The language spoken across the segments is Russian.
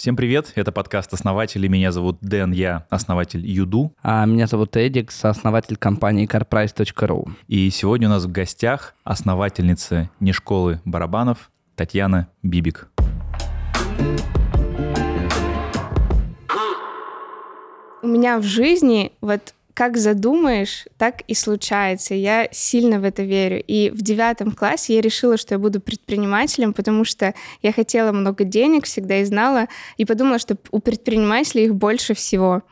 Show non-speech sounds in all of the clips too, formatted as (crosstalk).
Всем привет, это подкаст «Основатели». Меня зовут Дэн, я основатель Юду. А меня зовут Эдик, сооснователь компании carprice.ru. И сегодня у нас в гостях основательница не школы барабанов Татьяна Бибик. У меня в жизни вот как задумаешь, так и случается. Я сильно в это верю. И в девятом классе я решила, что я буду предпринимателем, потому что я хотела много денег всегда и знала, и подумала, что у предпринимателей их больше всего.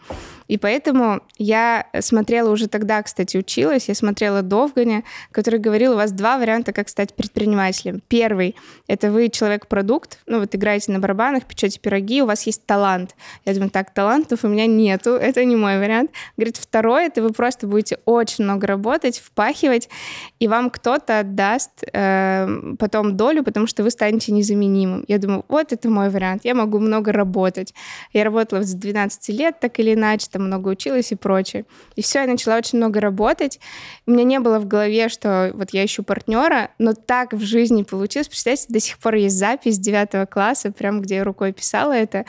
И поэтому я смотрела уже тогда, кстати, училась, я смотрела Довганя, который говорил, у вас два варианта, как стать предпринимателем. Первый — это вы человек-продукт, ну вот играете на барабанах, печете пироги, у вас есть талант. Я думаю, так, талантов у меня нету, (laughs) это не мой вариант. Говорит, второй — это вы просто будете очень много работать, впахивать, и вам кто-то отдаст э, потом долю, потому что вы станете незаменимым. Я думаю, вот это мой вариант, я могу много работать. Я работала с 12 лет, так или иначе, там много училась и прочее. И все, я начала очень много работать. У меня не было в голове, что вот я ищу партнера, но так в жизни получилось. Представляете, до сих пор есть запись 9 класса, прям где я рукой писала это.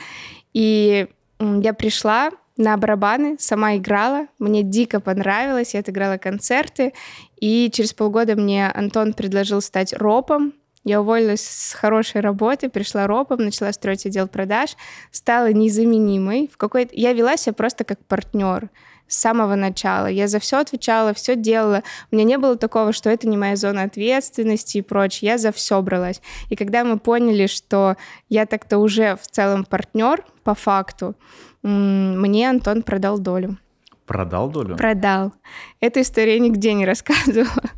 И я пришла на барабаны, сама играла, мне дико понравилось, я отыграла концерты, и через полгода мне Антон предложил стать ропом, я уволилась с хорошей работы, пришла ропом, начала строить отдел продаж, стала незаменимой. В какой Я вела себя просто как партнер с самого начала. Я за все отвечала, все делала. У меня не было такого, что это не моя зона ответственности и прочее. Я за все бралась. И когда мы поняли, что я так-то уже в целом партнер по факту, мне Антон продал долю. Продал долю? Продал. Эту историю я нигде не рассказывала.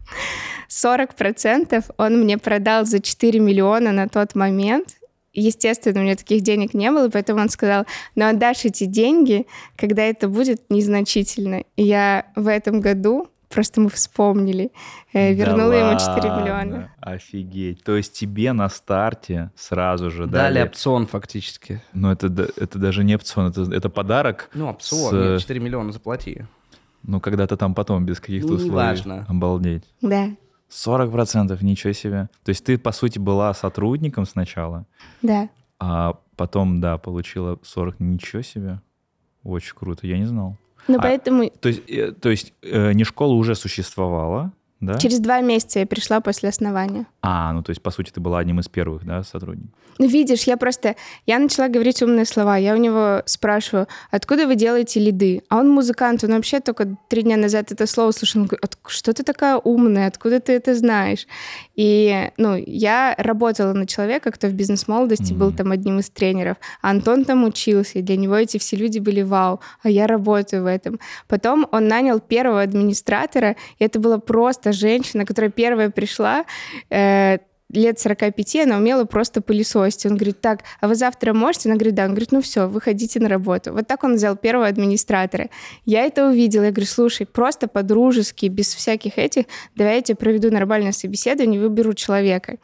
40% он мне продал за 4 миллиона на тот момент. Естественно, у меня таких денег не было, поэтому он сказал, ну отдашь эти деньги, когда это будет незначительно. И я в этом году просто мы вспомнили. Э, вернула да ему 4 миллиона. Офигеть. То есть тебе на старте сразу же дали... Дали опцион фактически. Но это, это даже не опцион, это, это подарок. Ну, опцион, с... нет, 4 миллиона заплати. Ну, когда-то там потом, без каких-то ну, условий. Неважно. Обалдеть. Да. 40%, ничего себе. То есть ты, по сути, была сотрудником сначала? Да. А потом, да, получила 40, ничего себе. Очень круто, я не знал. Ну, а, поэтому... То есть, э, то есть э, не школа уже существовала, да? Через два месяца я пришла после основания. А, ну то есть, по сути, ты была одним из первых, да, сотрудников? Ну, видишь, я просто... Я начала говорить умные слова. Я у него спрашиваю, откуда вы делаете лиды? А он музыкант, он вообще только три дня назад это слово слышал. Он говорит, что ты такая умная, откуда ты это знаешь? И, ну, я работала на человека, кто в бизнес-молодости mm-hmm. был там одним из тренеров. А Антон там учился, и для него эти все люди были вау. А я работаю в этом. Потом он нанял первого администратора, и это было просто женщина, которая первая пришла, э, лет 45, она умела просто пылесосить. Он говорит, так, а вы завтра можете? Она говорит, да. Он говорит, ну все, выходите на работу. Вот так он взял первого администратора. Я это увидела. Я говорю, слушай, просто по-дружески, без всяких этих, давай я тебе проведу нормальное собеседование, выберу человека.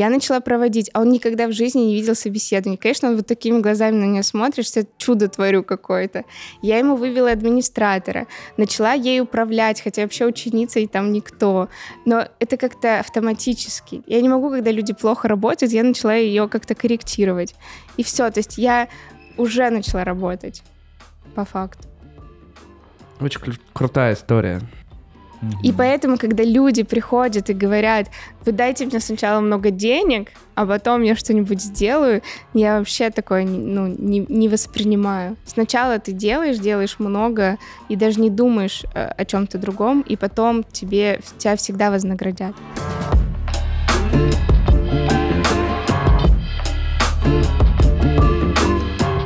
Я начала проводить, а он никогда в жизни не видел собеседования. Конечно, он вот такими глазами на нее смотрит, что чудо творю какое-то. Я ему вывела администратора, начала ей управлять, хотя вообще ученица и там никто. Но это как-то автоматически. Я не могу, когда люди плохо работают, я начала ее как-то корректировать. И все, то есть я уже начала работать, по факту. Очень крутая история. И поэтому, когда люди приходят и говорят, вы дайте мне сначала много денег, а потом я что-нибудь сделаю, я вообще такое ну, не, не воспринимаю. Сначала ты делаешь, делаешь много, и даже не думаешь э, о чем-то другом, и потом тебе, тебя всегда вознаградят.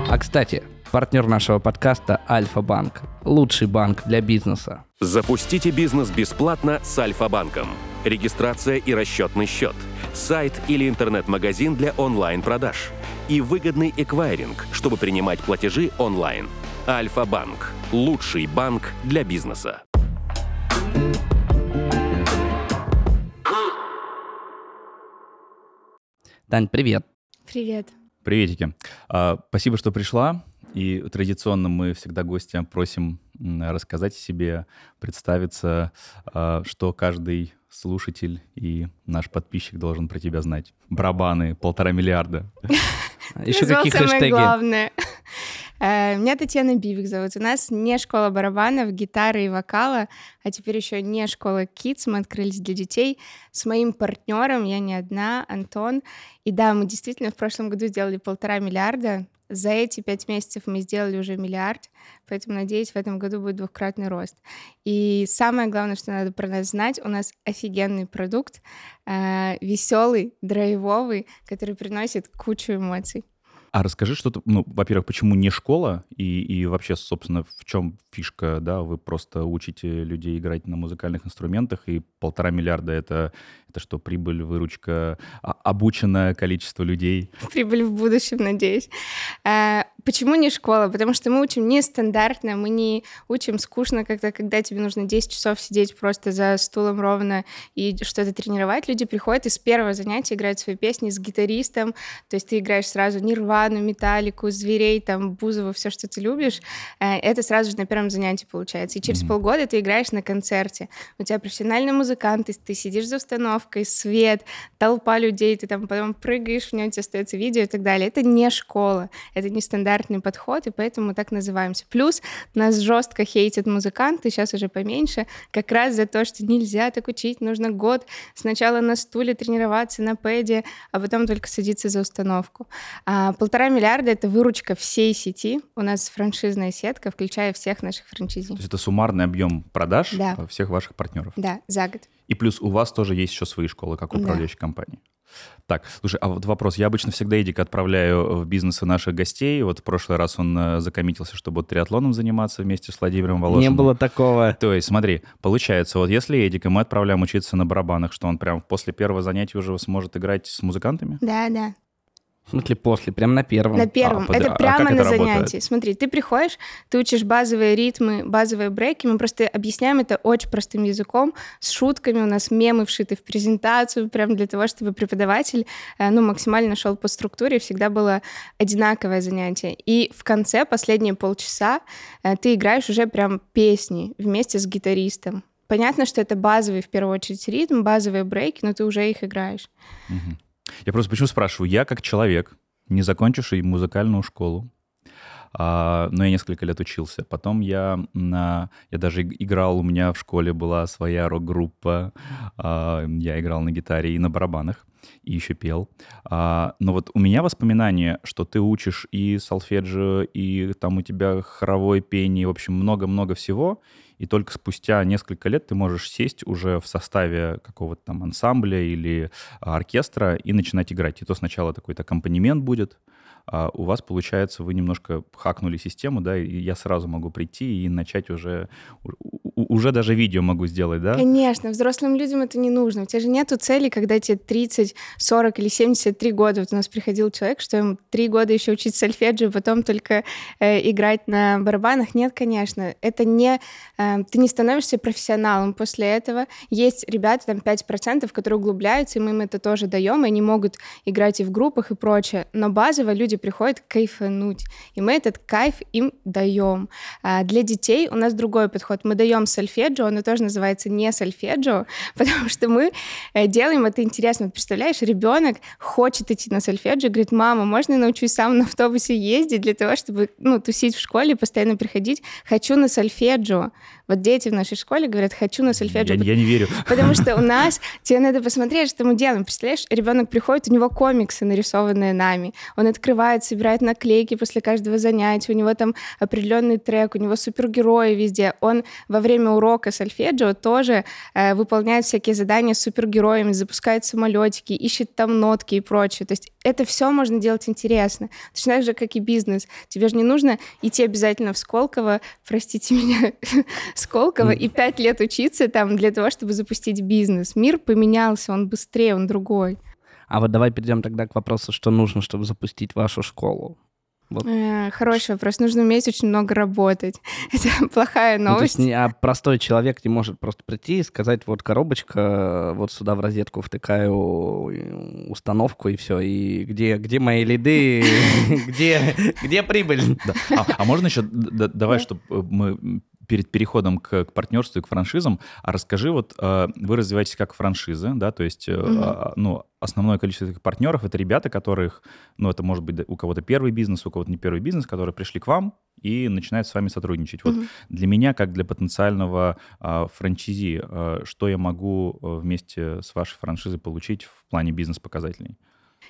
А кстати, Партнер нашего подкаста Альфа-Банк. Лучший банк для бизнеса. Запустите бизнес бесплатно с Альфа-Банком. Регистрация и расчетный счет. Сайт или интернет-магазин для онлайн-продаж. И выгодный эквайринг, чтобы принимать платежи онлайн. Альфа-Банк. Лучший банк для бизнеса. Тань, привет. Привет. Приветики. А, спасибо, что пришла. И традиционно мы всегда гостя просим рассказать о себе, представиться, а, что каждый слушатель и наш подписчик должен про тебя знать. Барабаны, полтора миллиарда. (laughs) Еще какие хэштеги? главное. Э, Меня Татьяна Бибик зовут. У нас не школа барабанов, гитары и вокала, а теперь еще не школа Kids. Мы открылись для детей с моим партнером. Я не одна, Антон. И да, мы действительно в прошлом году сделали полтора миллиарда. За эти пять месяцев мы сделали уже миллиард, поэтому, надеюсь, в этом году будет двухкратный рост. И самое главное, что надо про нас знать, у нас офигенный продукт, веселый, драйвовый, который приносит кучу эмоций. А расскажи что-то, ну, во-первых, почему не школа и, и вообще, собственно, в чем фишка, да, вы просто учите людей играть на музыкальных инструментах, и полтора миллиарда это, это что, прибыль, выручка, а- обученное количество людей? Прибыль в будущем, надеюсь. А, Почему не школа? Потому что мы учим нестандартно, мы не учим скучно, когда, когда тебе нужно 10 часов сидеть просто за стулом ровно и что-то тренировать. Люди приходят и с первого занятия играют свои песни с гитаристом, то есть ты играешь сразу Нирвану, Металлику, Зверей, там, Бузову, все, что ты любишь, э, это сразу же на первом занятии получается. И через Мгм. полгода ты играешь на концерте. У тебя профессиональный музыкант, ты, ты сидишь за установкой, свет, толпа людей, ты там потом прыгаешь, в нем тебе остается видео и так далее. Это не школа, это не стандартный подход, и поэтому мы так называемся. Плюс нас жестко хейтят музыканты, сейчас уже поменьше, как раз за то, что нельзя так учить, нужно год сначала на стуле тренироваться, на пэде, а потом только садиться за установку. А, полтора миллиарда — это выручка всей сети. У нас франшизная сетка, включая всех наших франчайзи. То есть это суммарный объем продаж Да. всех ваших партнеров. Да, за год. И плюс у вас тоже есть еще свои школы, как у Да. управляющей компании. Так, слушай, а вот вопрос. Я обычно всегда Эдика отправляю в бизнесы наших гостей. Вот в прошлый раз он э, закоммитился, чтобы вот триатлоном заниматься вместе с Владимиром Не Волошиным. было такого. То есть, смотри, получается, вот если Эдика мы отправляем учиться на барабанах, что он прям после первого занятия уже сможет играть с музыкантами? Да, да. В смысле, после, прям на первом. На первом. под- это а прямо как на это работает? занятии. Смотри, ты приходишь, ты учишь базовые ритмы, базовые брейки. Мы просто объясняем это очень простым языком, с шутками. У нас мемы вшиты в презентацию, прям для того, чтобы преподаватель э, ну, максимально шел по структуре, всегда было одинаковое занятие. И в конце, последние полчаса, э, ты играешь уже прям песни вместе с гитаристом. Понятно, что это базовый, в первую очередь, ритм, базовые брейки, но ты уже их играешь. Мгм. Я просто почему спрашиваю? Я как человек, не закончивший музыкальную школу, а, но я несколько лет учился. Потом я, на, я даже иг- играл, у меня в школе была своя рок-группа, а, я играл на гитаре и на барабанах, и еще пел. А, но вот у меня воспоминания, что ты учишь и сольфеджио, и там у тебя хоровое пение, в общем, много-много всего, и только спустя несколько лет ты можешь сесть уже в составе какого-то там ансамбля или оркестра и начинать играть. И то сначала такой-то аккомпанемент будет, а у вас, получается, вы немножко хакнули систему, да, и я сразу могу прийти и начать уже, уже даже видео могу сделать, да? Конечно, взрослым людям это не нужно. У тебя же нету цели, когда тебе 30, 40 или 73 года. Вот у нас приходил человек, что ему три года еще учить сольфеджио, потом только э, играть на барабанах. Нет, конечно, это не... э, ты не становишься профессионалом после этого. Есть ребята, там 5%, которые углубляются, и мы им это тоже даем, и они могут играть и в группах, и прочее. Но базово люди приходят кайфануть, и мы этот кайф им даем. А для детей у нас другой подход. Мы даем сольфеджио, оно тоже называется не сольфеджио, (laughs) потому что мы э, делаем это интересно. Вот представляешь, ребенок хочет идти на сольфеджио, говорит, мама, можно я научусь сам на автобусе ездить для того, чтобы ну, тусить в школе, постоянно приходить? Хочу на сольфеджио. Вот дети в нашей школе говорят, хочу на Я, сольфеджио. я не верю. Потому что у (laughs) нас, тебе надо посмотреть, что мы делаем. Представляешь, ребенок приходит, у него комиксы, нарисованные нами. Он открывает, собирает наклейки после каждого занятия, у него там определенный трек, у него супергерои везде. Он во время урока сольфеджио тоже э, выполняет всякие задания с супергероями, запускает самолетики, ищет там нотки и прочее. То есть это все можно делать интересно. Точно так же, как и бизнес. Тебе же не нужно идти обязательно в Сколково, простите меня, (laughs) Сколково, и пять лет учиться там для того, чтобы запустить бизнес. Мир поменялся, он быстрее, он другой. А вот давай перейдем тогда к вопросу, что нужно, чтобы запустить вашу школу. Э, Хороший вопрос. Нужно уметь очень много работать. (laughs) Это плохая Ну, то есть новость. не- а простой человек не может просто прийти и сказать, вот коробочка, вот сюда в розетку втыкаю э, установку и все. И где, где мои лиды, (laughs) где, где прибыль? А, а можно еще, давай, чтобы мы перед переходом к, к партнерству и к франшизам, а расскажи, вот э, вы развиваетесь как франшизы, да, то есть, э, Мгм. ну, основное количество этих партнеров — это ребята, которых, ну, это может быть у кого-то первый бизнес, у кого-то не первый бизнес, которые пришли к вам и начинают с вами сотрудничать. Вот Мгм. для меня, как для потенциального а, франчизи, а, что я могу а, вместе с вашей франшизой получить в плане бизнес-показателей?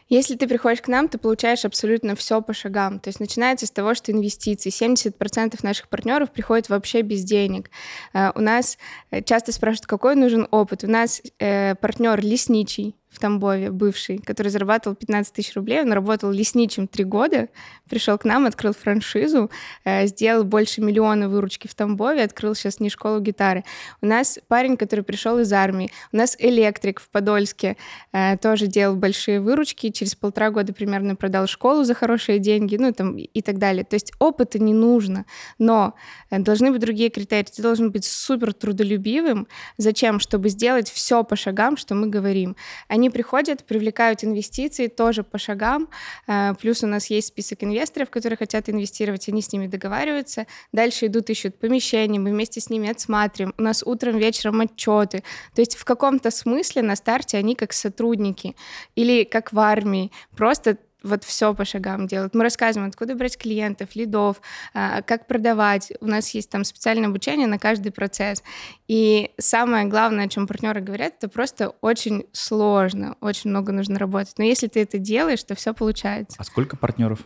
Если ты приходишь к нам, ты получаешь абсолютно все по шагам. То есть начинается с того, что инвестиции. 70% наших партнеров приходят вообще без денег. Э, У нас э, часто спрашивают, какой нужен опыт. У нас э, партнер лесничий в Тамбове, бывший, который зарабатывал 15 тысяч рублей. Он работал лесничим три года, пришел к нам, открыл франшизу, э, сделал больше миллиона выручки в Тамбове, открыл сейчас не школу гитары. У нас парень, который пришел из армии. У нас электрик в Подольске, э, тоже делал большие выручки, через полтора года примерно продал школу за хорошие деньги, ну там и так далее. То есть опыта не нужно, но э, должны быть другие критерии. Ты должен быть супер трудолюбивым. Зачем? Чтобы сделать все по шагам, что мы говорим. Они приходят, привлекают инвестиции тоже по шагам. Э, Плюс у нас есть список инвесторов, которые хотят инвестировать, они с ними договариваются. Дальше идут, ищут помещения, мы вместе с ними отсматриваем. У нас утром, вечером отчеты. То есть в каком-то смысле на старте они как сотрудники или как в армии. Просто вот все по шагам делают. Мы рассказываем, откуда брать клиентов, лидов, а, как продавать. У нас есть там специальное обучение на каждый процесс. И самое главное, о чем партнеры говорят, это просто очень сложно, очень много нужно работать. Но если ты это делаешь, то все получается. А сколько партнеров?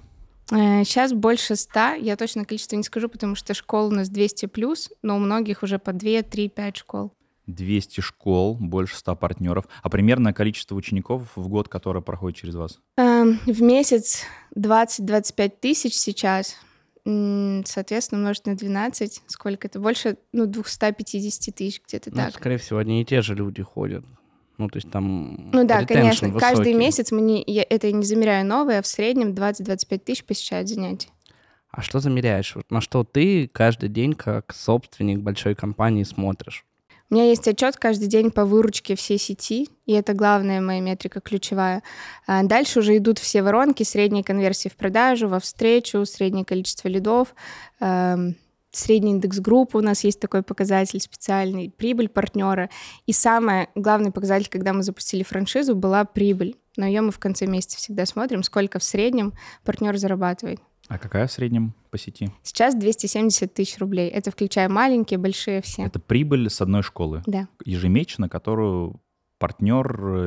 Сейчас больше 100, я точно количество не скажу, потому что школ у нас 200 плюс, но у многих уже по 2, 3, 5 школ. 200 школ, больше 100 партнеров. А примерное количество учеников в год, которое проходит через вас? Эм, В месяц 20-25 тысяч сейчас. Соответственно, умножить на 12. Сколько это? Больше ну, 250 тысяч где-то Ну, так. скорее всего, одни и те же люди ходят. Ну, то есть там Ну да, конечно. Каждый высокий. месяц мы не, я это не замеряю новые, а в среднем 20-25 тысяч посещают занятия. А что замеряешь? Вот на что ты каждый день как собственник большой компании смотришь? У меня есть отчет каждый день по выручке всей сети, и это главная моя метрика ключевая. А Дальше уже идут все воронки, средние конверсии в продажу, во встречу, среднее количество лидов, эм, средний индекс группы у нас есть такой показатель специальный, прибыль партнера. И самый главный показатель, когда мы запустили франшизу, была прибыль. Но ее мы в конце месяца всегда смотрим, сколько в среднем партнер зарабатывает. А какая в среднем по сети? Сейчас 270 тысяч рублей. Это включая маленькие, большие все. Это прибыль с одной школы Да. ежемесячно, которую партнер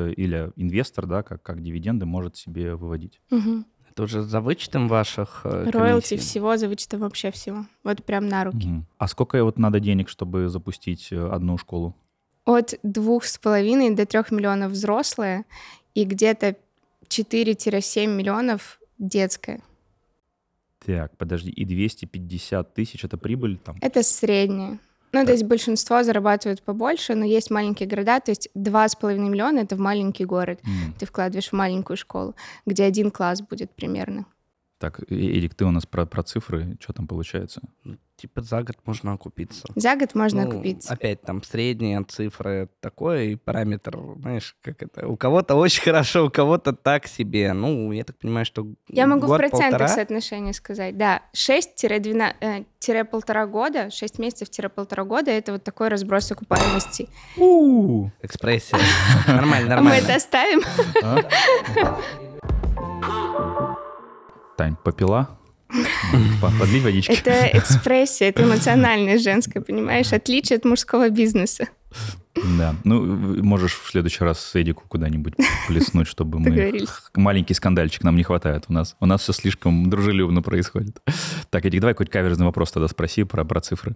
э, или инвестор, да, как, как дивиденды, может себе выводить. Мгм. Это уже за вычетом ваших э, Роялти комиссий? всего, за вычетом вообще всего. Вот прям на руки. Мгм. А сколько вот надо денег, чтобы запустить э, одну школу? От двух с половиной до трех миллионов взрослые и где-то 4-7 миллионов детская. Так, подожди, и 250 тысяч — это прибыль там? Это среднее. Ну, то есть большинство зарабатывают побольше, но есть маленькие города, то есть 2,5 миллиона — это в маленький город. М. Ты вкладываешь в маленькую школу, где один класс будет примерно. Так, э- Эдик, ты у нас про, про цифры, что там получается? Ну, Типа за год можно окупиться. За год можно Ну, окупиться. Опять там средние цифры такое и параметр, знаешь, как это. У кого-то очень (laughs) хорошо, у кого-то так себе. Ну, я так понимаю, что Я могу в год, процентах полтора, соотношение сказать. Да, 6-полтора года, 6 месяцев-полтора года — это вот такой разброс окупаемости. экспрессия. (laughs) Нормально, А мы это нормально. оставим? Тань, попила? По- Подлей водички. Это экспрессия, это эмоциональная женская, понимаешь? Отличие от мужского бизнеса. Да. Ну, можешь в следующий раз Эдику куда-нибудь плеснуть, чтобы мы... Маленький скандальчик нам не хватает у нас. У нас все слишком дружелюбно происходит. Так, Эдик, давай хоть каверзный вопрос тогда спроси про, про цифры.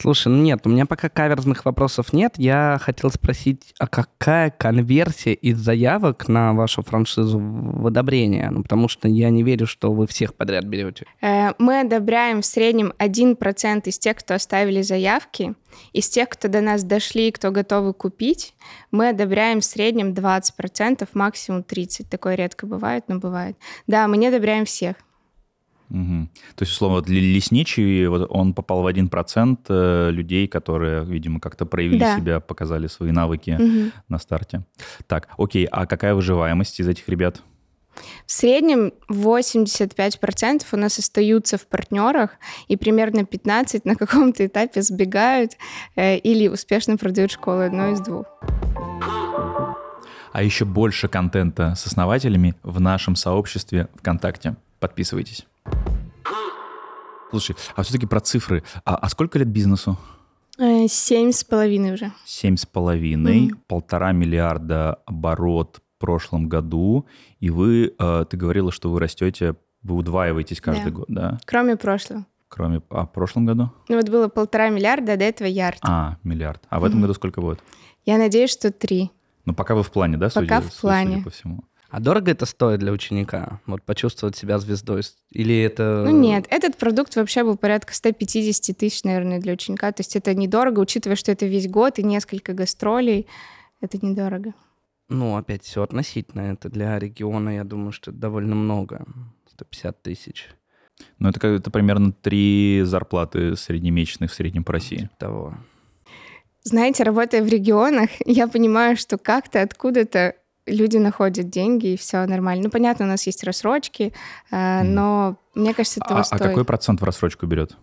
Слушай, ну нет, у меня пока каверзных вопросов нет. Я хотел спросить, а какая конверсия из заявок на вашу франшизу в одобрение? Ну, потому что я не верю, что вы всех подряд берете. Э, Мы одобряем в среднем 1% из тех, кто оставили заявки. Из тех, кто до нас дошли и кто готовы купить, мы одобряем в среднем 20%, максимум 30%. Такое редко бывает, но бывает. Да, мы не одобряем всех. Мгм. То есть, условно, вот лесничий, вот он попал в 1% э, людей, которые, видимо, как-то проявили Да. себя, показали свои навыки Мгм. на старте. Так, окей, а какая выживаемость из этих ребят? В В среднем 85% у нас остаются в партнерах, и примерно 15% на каком-то этапе сбегают э, или успешно продают школу, одно из двух. А еще больше контента с основателями в нашем сообществе ВКонтакте. Подписывайтесь. Слушай, а все-таки про цифры. А, а сколько лет бизнесу? Э, Семь с половиной уже. Семь с половиной, полтора миллиарда оборот в прошлом году, и вы, э, ты говорила, что вы растете, вы удваиваетесь каждый Да. год, да? Кроме прошлого. Кроме, а в прошлом году? Ну вот было полтора миллиарда, а до этого ярд. А, миллиард. А в этом году сколько будет? Я надеюсь, что три. Ну, пока вы в плане, да, судя, Пока в судя- судя плане. по всему? А дорого это стоит для ученика? Вот почувствовать себя звездой? Или это... Ну нет, этот продукт вообще был порядка 150 тысяч, наверное, для ученика. То есть это недорого, учитывая, что это весь год и несколько гастролей. Это недорого. Ну, опять все относительно. Это для региона, я думаю, что это довольно много. 150 тысяч Ну, это, как- это примерно три зарплаты среднемесячных в среднем по России. того. Знаете, работая в регионах, (laughs) я понимаю, что как-то откуда-то люди находят деньги, и все нормально. Ну, понятно, у нас есть рассрочки, э, но мне кажется, этого А, а стоит. какой процент в рассрочку берет?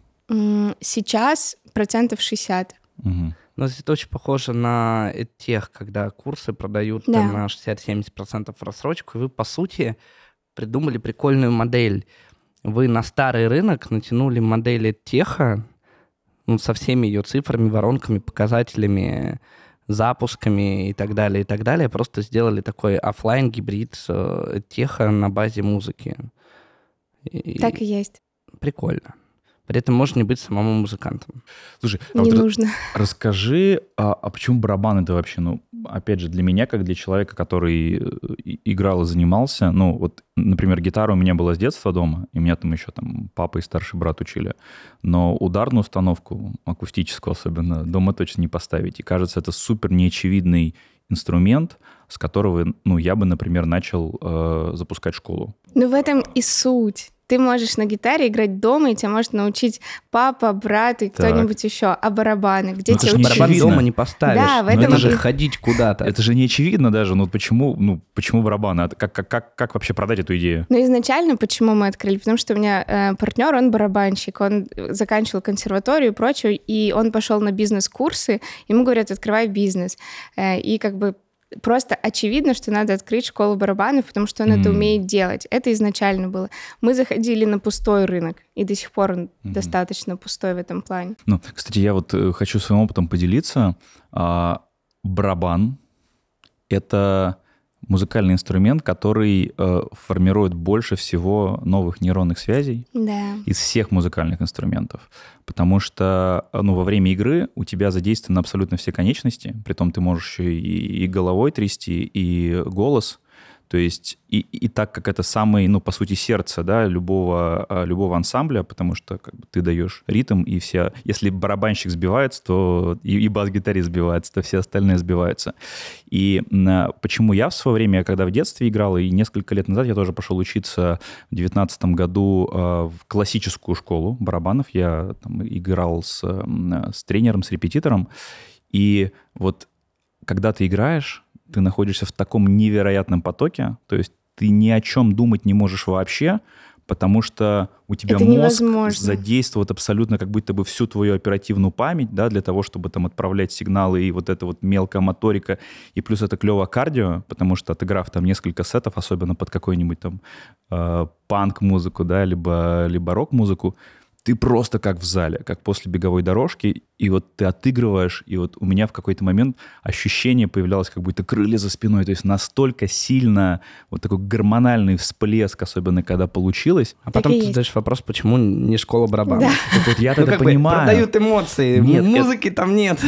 Сейчас процентов 60. Мгм. Но это очень похоже на тех, когда курсы продают Да. там на 60-70% в рассрочку, и вы, по сути, придумали прикольную модель. Вы на старый рынок натянули модели теха, ну, со всеми ее цифрами, воронками, показателями, запусками и так далее, и так далее. Просто сделали такой оффлайн гибрид э, теха на базе музыки. И- Так и есть. Прикольно. При этом можно не быть самому музыкантом. Слушай, а Не вот нужно. расскажи, а, а почему барабан это вообще, ну, опять же, для меня, как для человека, который э, играл и занимался, ну, вот, например, гитара у меня была с детства дома, и меня там еще там папа и старший брат учили, но ударную установку, акустическую особенно, дома точно не поставить. И кажется, это супер неочевидный инструмент, с которого, ну, я бы, например, начал э, запускать школу. Ну, в этом и суть. Ты можешь на гитаре играть дома, и тебя может научить папа, брат и кто-нибудь еще. А барабаны? Где Ну, не учить? Барабан очевидно. дома не поставишь. Да, в Но этом это же ходить куда-то. Это же не очевидно даже, ну, почему, ну, почему барабаны? А Как, как, как, как вообще продать эту идею? Ну, изначально почему мы открыли? Потому что у меня э, партнер, он барабанщик, он заканчивал консерваторию и прочее, и он пошел на бизнес-курсы, ему говорят, открывай бизнес. Э, и как бы просто очевидно, что надо открыть школу барабанов, потому что он это М. умеет делать. Это изначально было. Мы заходили на пустой рынок, и до сих пор он Мгм. достаточно пустой в этом плане. Ну, кстати, я вот э, хочу своим опытом поделиться. А, барабан — это музыкальный инструмент, который э, формирует больше всего новых нейронных связей Да. из всех музыкальных инструментов. Потому что э, ну, во время игры у тебя задействованы абсолютно все конечности, притом ты можешь еще и, и головой трясти, и голос. То есть и, и так как это самый, ну, по сути, сердце, да, любого, а, любого ансамбля, потому что как бы, ты даешь ритм, и все... Если барабанщик сбивается, то и, и бас-гитарист сбивается, то все остальные сбиваются. И м, почему я в свое время, когда в детстве играл, и несколько лет назад я тоже пошел учиться в девятнадцатом году э, в классическую школу барабанов. Я там играл с, с тренером, с репетитором. И вот когда ты играешь, ты находишься в таком невероятном потоке, то есть ты ни о чем думать не можешь вообще, потому что у тебя Это мозг невозможно. задействует абсолютно как будто бы всю твою оперативную память, да, для того, чтобы там отправлять сигналы и вот эта вот мелкая моторика, и плюс это клево кардио, потому что отыграв там несколько сетов, особенно под какой-нибудь там э, панк-музыку, да, либо, либо рок-музыку, ты просто как в зале, как после беговой дорожки, и вот ты отыгрываешь, и вот у меня в какой-то момент ощущение появлялось, как будто крылья за спиной, то есть настолько сильно вот такой гормональный всплеск, особенно когда получилось. А Так потом ты есть. задаешь вопрос, почему не школа барабанов? Да. Так вот я Ну, это как бы понимаю. продают эмоции, Нет, это- музыки там нет.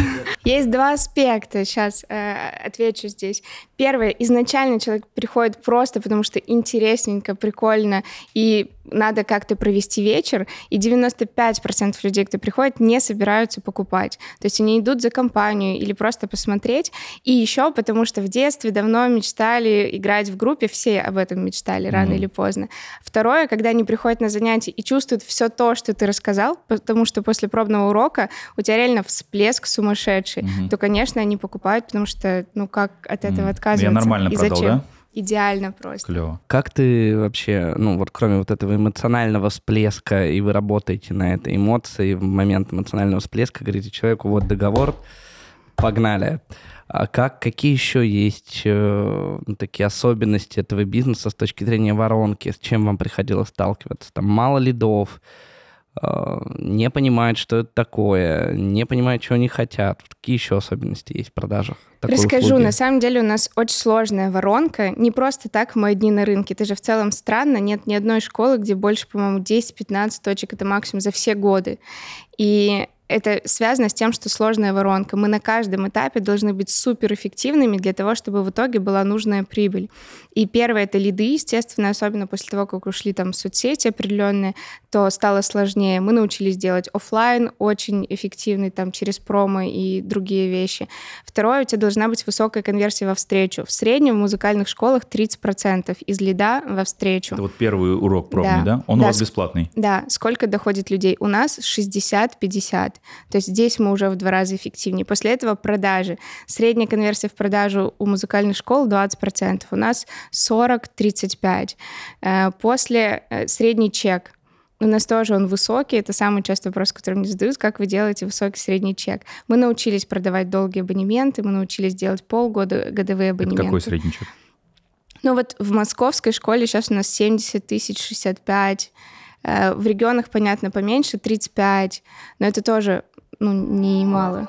Есть два аспекта, сейчас отвечу здесь. Первое, изначально человек приходит просто потому, что интересненько, прикольно, и надо как-то провести вечер, и 95% людей, кто приходит, не собираются покупать. То есть они идут за компанию или просто посмотреть. И еще потому, что в детстве давно мечтали играть в группе, все об этом мечтали рано Мгм. или поздно. Второе, когда они приходят на занятия и чувствуют все то, что ты рассказал, потому что после пробного урока у тебя реально всплеск сумасшедший, Мгм. то, конечно, они покупают, потому что, ну, как от этого Мгм. отказываться? Я нормально и продал, зачем? да? Идеально просто. Клево. Как ты вообще, ну вот кроме вот этого эмоционального всплеска, и вы работаете на этой эмоции, в момент эмоционального всплеска говорите человеку, вот договор, погнали. А как, какие еще есть э, ну, такие особенности этого бизнеса с точки зрения воронки? С чем вам приходилось сталкиваться? Там мало лидов, не понимают, что это такое, не понимают, чего они хотят. Какие еще особенности есть в продажах? такой Расскажу. услуги? На самом деле у нас очень сложная воронка. Не просто так мы одни на рынке. Это же в целом странно. Нет ни одной школы, где больше, по-моему, 10-15 точек. Это максимум за все годы. И это связано с тем, что сложная воронка. Мы на каждом этапе должны быть суперэффективными для того, чтобы в итоге была нужная прибыль. И первое — это лиды, естественно, особенно после того, как ушли там соцсети определенные, то стало сложнее. Мы научились делать офлайн очень эффективный там через промо и другие вещи. Второе, у тебя должна быть высокая конверсия во встречу. В среднем в музыкальных школах 30% из лида во встречу. Это вот первый урок пробный, Да. да? Он Да, у вас бесплатный. Да, сколько доходит людей? У нас 60-50. То есть здесь мы уже в два раза эффективнее. После этого продажи. Средняя конверсия в продажу у музыкальных школ 20%. У нас 40-35%. Э, После э, средний чек. У нас тоже он высокий. Это самый частый вопрос, который мне задают. Как вы делаете высокий средний чек? Мы научились продавать долгие абонементы, мы научились делать полгода годовые Это абонементы. какой средний чек? Ну вот в московской школе сейчас у нас 70 тысяч, 65. Э, В регионах, понятно, поменьше, 35. Но это тоже ну, немало.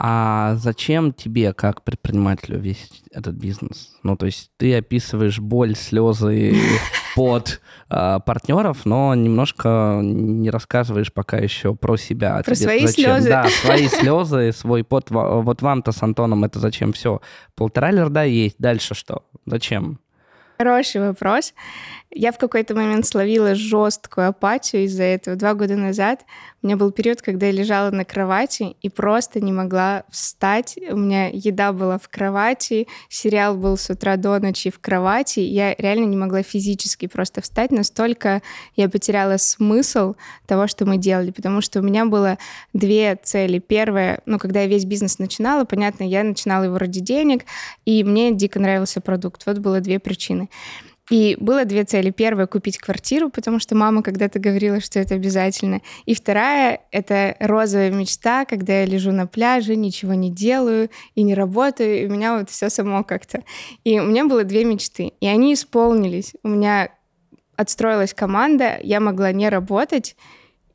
А зачем тебе, как предпринимателю, весь этот бизнес? Ну, то есть ты описываешь боль, слезы (laughs) под а, партнеров, но немножко не рассказываешь пока еще про себя. Про Тебе свои зачем? слезы. Да, свои слезы, свой пот. Во- Вот вам-то с Антоном это зачем все? Полтора лерда есть, дальше что? Зачем? Хороший вопрос. Я в какой-то момент словила жесткую апатию из-за этого. Два года назад у меня был период, когда я лежала на кровати и просто не могла встать. У меня еда была в кровати, сериал был с утра до ночи в кровати. Я реально не могла физически просто встать. Настолько я потеряла смысл того, что мы делали, потому что у меня было две цели. Первая, ну, когда я весь бизнес начинала, понятно, я начинала его ради денег, и мне дико нравился продукт. Вот было две причины. И было две цели. Первая — купить квартиру, потому что мама когда-то говорила, что это обязательно. И вторая — это розовая мечта, когда я лежу на пляже, ничего не делаю и не работаю, и у меня вот все само как-то. И у меня было две мечты, и они исполнились. У меня отстроилась команда, я могла не работать,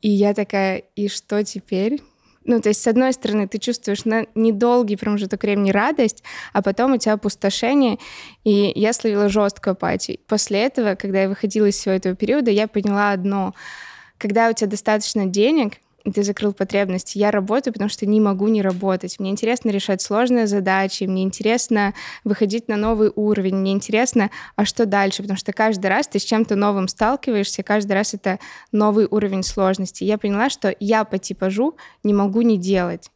и я такая, и что теперь? Ну, то есть, с одной стороны, ты чувствуешь на недолгий промежуток времени радость, а потом у тебя опустошение, и я словила жесткую апатию. После этого, когда я выходила из всего этого периода, я поняла одно. Когда у тебя достаточно денег, ты закрыл потребности. Я работаю, потому что не могу не работать. Мне интересно решать сложные задачи, мне интересно выходить на новый уровень, мне интересно, а что дальше? Потому что каждый раз ты с чем-то новым сталкиваешься, каждый раз это новый уровень сложности. Я поняла, что я по типажу не могу не делать.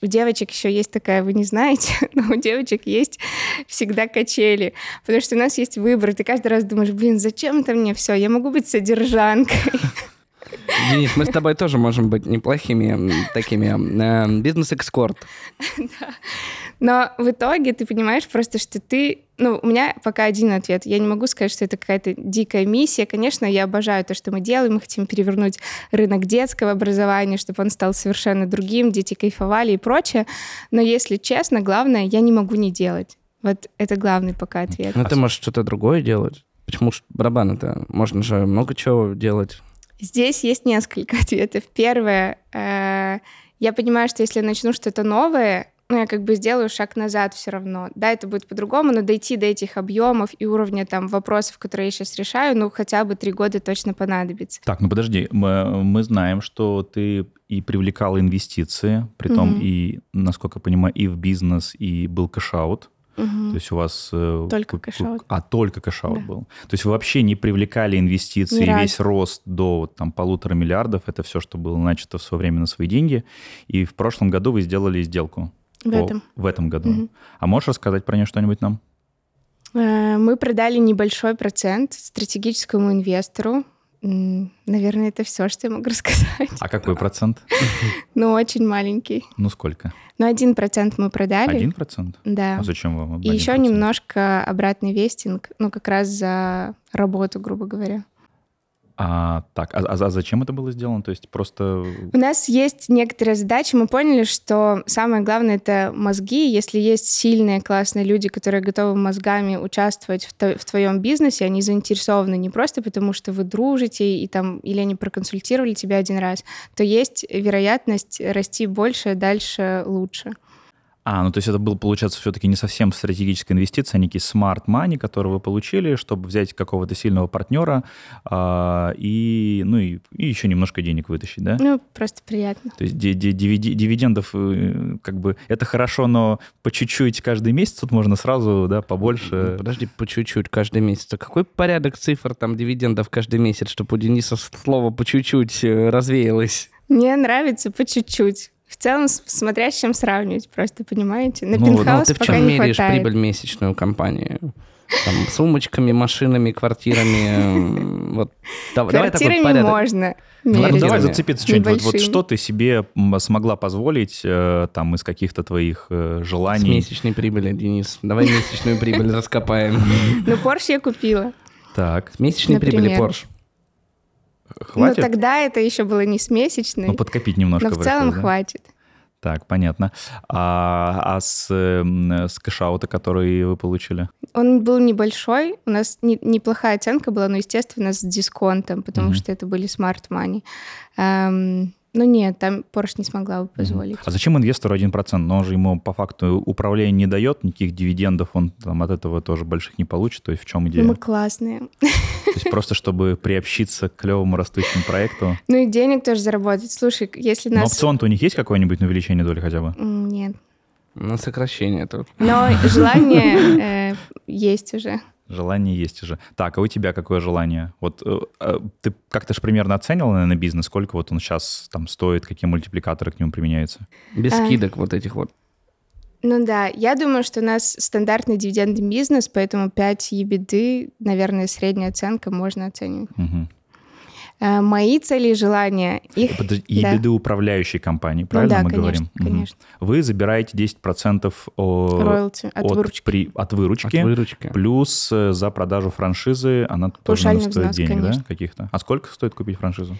У девочек еще есть такая, вы не знаете, (laughs) но у девочек есть всегда качели, потому что у нас есть выбор, и ты каждый раз думаешь, блин, зачем это мне все? Я могу быть содержанкой. (laughs) Денис, мы с тобой тоже можем быть неплохими такими э, бизнес-экскорт. Но в итоге ты понимаешь просто, что ты... Ну, у меня пока один ответ. Я не могу сказать, что это какая-то дикая миссия. Конечно, я обожаю то, что мы делаем. Мы хотим перевернуть рынок детского образования, чтобы он стал совершенно другим, дети кайфовали и прочее. Но если честно, главное, я не могу не делать. Вот это главный пока ответ. Ну, ты можешь что-то другое делать. Почему ж барабан это? Можно же много чего делать. Здесь есть несколько (laughs) ответов. Первое, э, я понимаю, что если я начну что-то новое, ну, я как бы сделаю шаг назад все равно. Да, это будет по-другому, но дойти до этих объемов и уровня там вопросов, которые я сейчас решаю, ну, хотя бы три года точно понадобится. Так, ну подожди, мы, мы знаем, что ты и привлекал инвестиции, притом Мгм. и, насколько я понимаю, и в бизнес, и был cash-out. Мгм. То есть у вас... э, Только cash-out. А, только кэшаут Да. был. То есть вы вообще не привлекали инвестиции, разу. весь рост до вот, там, полутора миллиардов, это все, что было начато в свое время на свои деньги. И в прошлом году вы сделали сделку. В по- этом. В этом году. Мгм. А можешь рассказать про нее что-нибудь нам? Э, Мы продали небольшой процент стратегическому инвестору, Наверное, это все, что я могу (laughs) рассказать. А какой процент? (laughs) Ну, очень маленький. Ну, сколько? Но один процент мы продали. Один процент? Да. А зачем вам И еще 1%? немножко обратный вестинг, ну, как раз за работу, грубо говоря. А, так, а, а зачем это было сделано? То есть просто... У нас есть некоторые задачи. Мы поняли, что самое главное — это мозги. Если есть сильные, классные люди, которые готовы мозгами участвовать в, то- в твоем бизнесе, они заинтересованы не просто потому, что вы дружите и там, или они проконсультировали тебя один раз, то есть вероятность расти больше, дальше лучше. А, ну то есть это был, получается, все-таки не совсем стратегическая инвестиция, а некий smart money, который вы получили, чтобы взять какого-то сильного партнера а, и, ну, и, и еще немножко денег вытащить, да? Ну, просто приятно. То есть дивиди- дивидендов э, как бы это хорошо, но по чуть-чуть каждый месяц тут можно сразу, да, побольше. Подожди, по чуть-чуть каждый месяц. А какой порядок цифр там дивидендов каждый месяц, чтобы у Дениса слово по чуть-чуть развеялось? Мне нравится по чуть-чуть. В целом, с- смотря с чем сравнивать, просто понимаете? На Ну, вот, ну, пентхаус ты в пока чем не меряешь хватает. прибыль месячную компании? Там, сумочками, машинами, квартирами. Вот. Дав- Давай такой Квартирами порядок. можно. Ну, давай зацепиться что-нибудь. Вот, вот что ты себе смогла позволить э, там из каких-то твоих э, С желаний? месячной прибыли, Денис. Давай месячную прибыль раскопаем. Ну, Порш я купила. Так, С месячной прибыли. Porsche. Хватит? Но тогда это еще было не с месячной. Ну, подкопить немножко но в целом да? хватит. Так, понятно. А, а с, эм, с кэшаута, который вы получили? Он был небольшой, у нас не- неплохая оценка была, но, естественно, с дисконтом, потому Мгм. что это были money. Эм, ну нет, там Porsche не смогла бы позволить. А зачем инвестору 1%? Но он же ему по факту управление не дает, никаких дивидендов он там от этого тоже больших не получит. То есть в чем идея? Ну, мы классные. То есть просто чтобы приобщиться к клевому растущему проекту. Ну и денег тоже заработать. Слушай, если Но нас... опцион-то у них есть какое-нибудь на увеличение доли хотя бы? Нет. На сокращение тут. Но (laughs) желание э, есть уже. Желание есть уже. Так, а у тебя какое желание? Вот э, э, ты как-то же примерно оценивал, наверное, бизнес, сколько вот он сейчас там стоит, какие мультипликаторы к нему применяются? Без А. скидок вот этих вот. Ну да, я думаю, что у нас стандартный дивидендный бизнес, поэтому 5 ебеды, наверное, средняя оценка можно оценивать. Мгм. Э, Мои цели и желания, их... Подожди, да. ебеды управляющей компании, Ну правильно да, мы конечно, говорим? Конечно. Вы забираете 10% о- Роялти от выручки. при- от выручки, От выручки. плюс э, за продажу франшизы она тоже стоит взнос, денег, конечно. да, каких-то? А сколько стоит купить франшизу?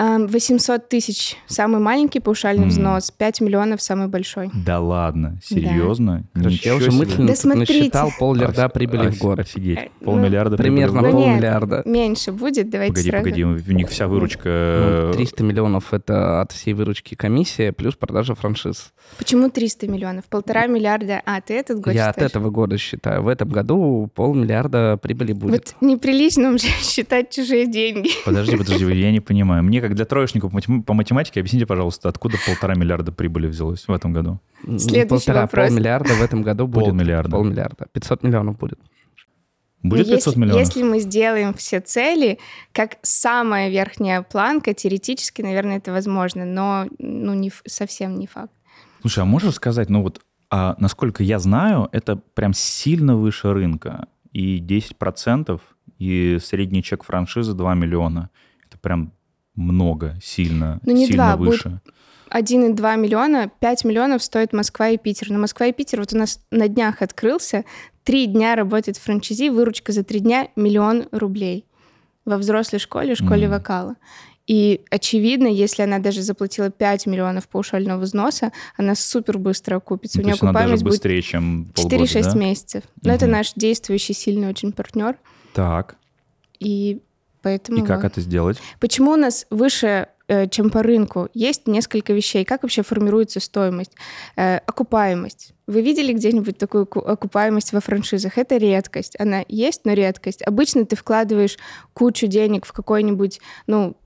Эм, 800 тысяч самый маленький паушальный М. взнос, 5 миллионов самый большой. Да ладно, серьезно? Короче, я уже мысленно Да смотрите. насчитал полмиллиарда Оф- прибыли в год. Офигеть. Э, ну, Полмиллиарда прибыли Примерно? Ну, нет. полмиллиарда. Меньше будет, давайте Погоди, сразу. погоди, у них вся выручка... Ну, э, 300 миллионов это от всей выручки комиссия плюс продажа франшиз. Почему 300 миллионов? Полтора миллиарда. А, ты этот год Я от считаешь? этого года считаю. В этом году полмиллиарда прибыли будет. Вот неприлично уже (laughs) считать чужие деньги. Подожди, подожди, я не понимаю. Мне, как для троечников по матем- по математике, объясните, пожалуйста, откуда полтора миллиарда прибыли взялось в этом году? Ну, Следующий Полтора, вопрос. полмиллиарда в этом году будет. Полмиллиарда. Полмиллиарда. 500 миллионов будет. Будет Но 500 если, миллионов? Если мы сделаем все цели, как самая верхняя планка, теоретически, наверное, это возможно, но ну, не, совсем не факт. Слушай, а можешь сказать, ну вот, а, насколько я знаю, это прям сильно выше рынка. И 10%, и средний чек франшизы 2 миллиона. Это прям много, сильно, Ну, не сильно два, будет выше. 1,2 миллиона, 5 миллионов стоит Москва и Питер. Но Москва и Питер вот у нас на днях открылся, три дня работает франчайзи, выручка за три дня миллион рублей во взрослой школе, школе Мгм. вокала. И очевидно, если она даже заплатила 5 миллионов паушального взноса, она супер быстро окупится. Ну, У нее окупаемость будет быстрее, чем полгода, 4-6 да? месяцев. Но это Мгм. наш действующий сильный очень партнер. Так, И поэтому... и как вот. это сделать? Почему у нас выше, э, чем по рынку? Есть несколько вещей. Как вообще формируется стоимость? Э, Окупаемость. Вы видели где-нибудь такую ку- окупаемость во франшизах? Это редкость. Она есть, но редкость. Обычно ты вкладываешь кучу денег в какой-нибудь, ну,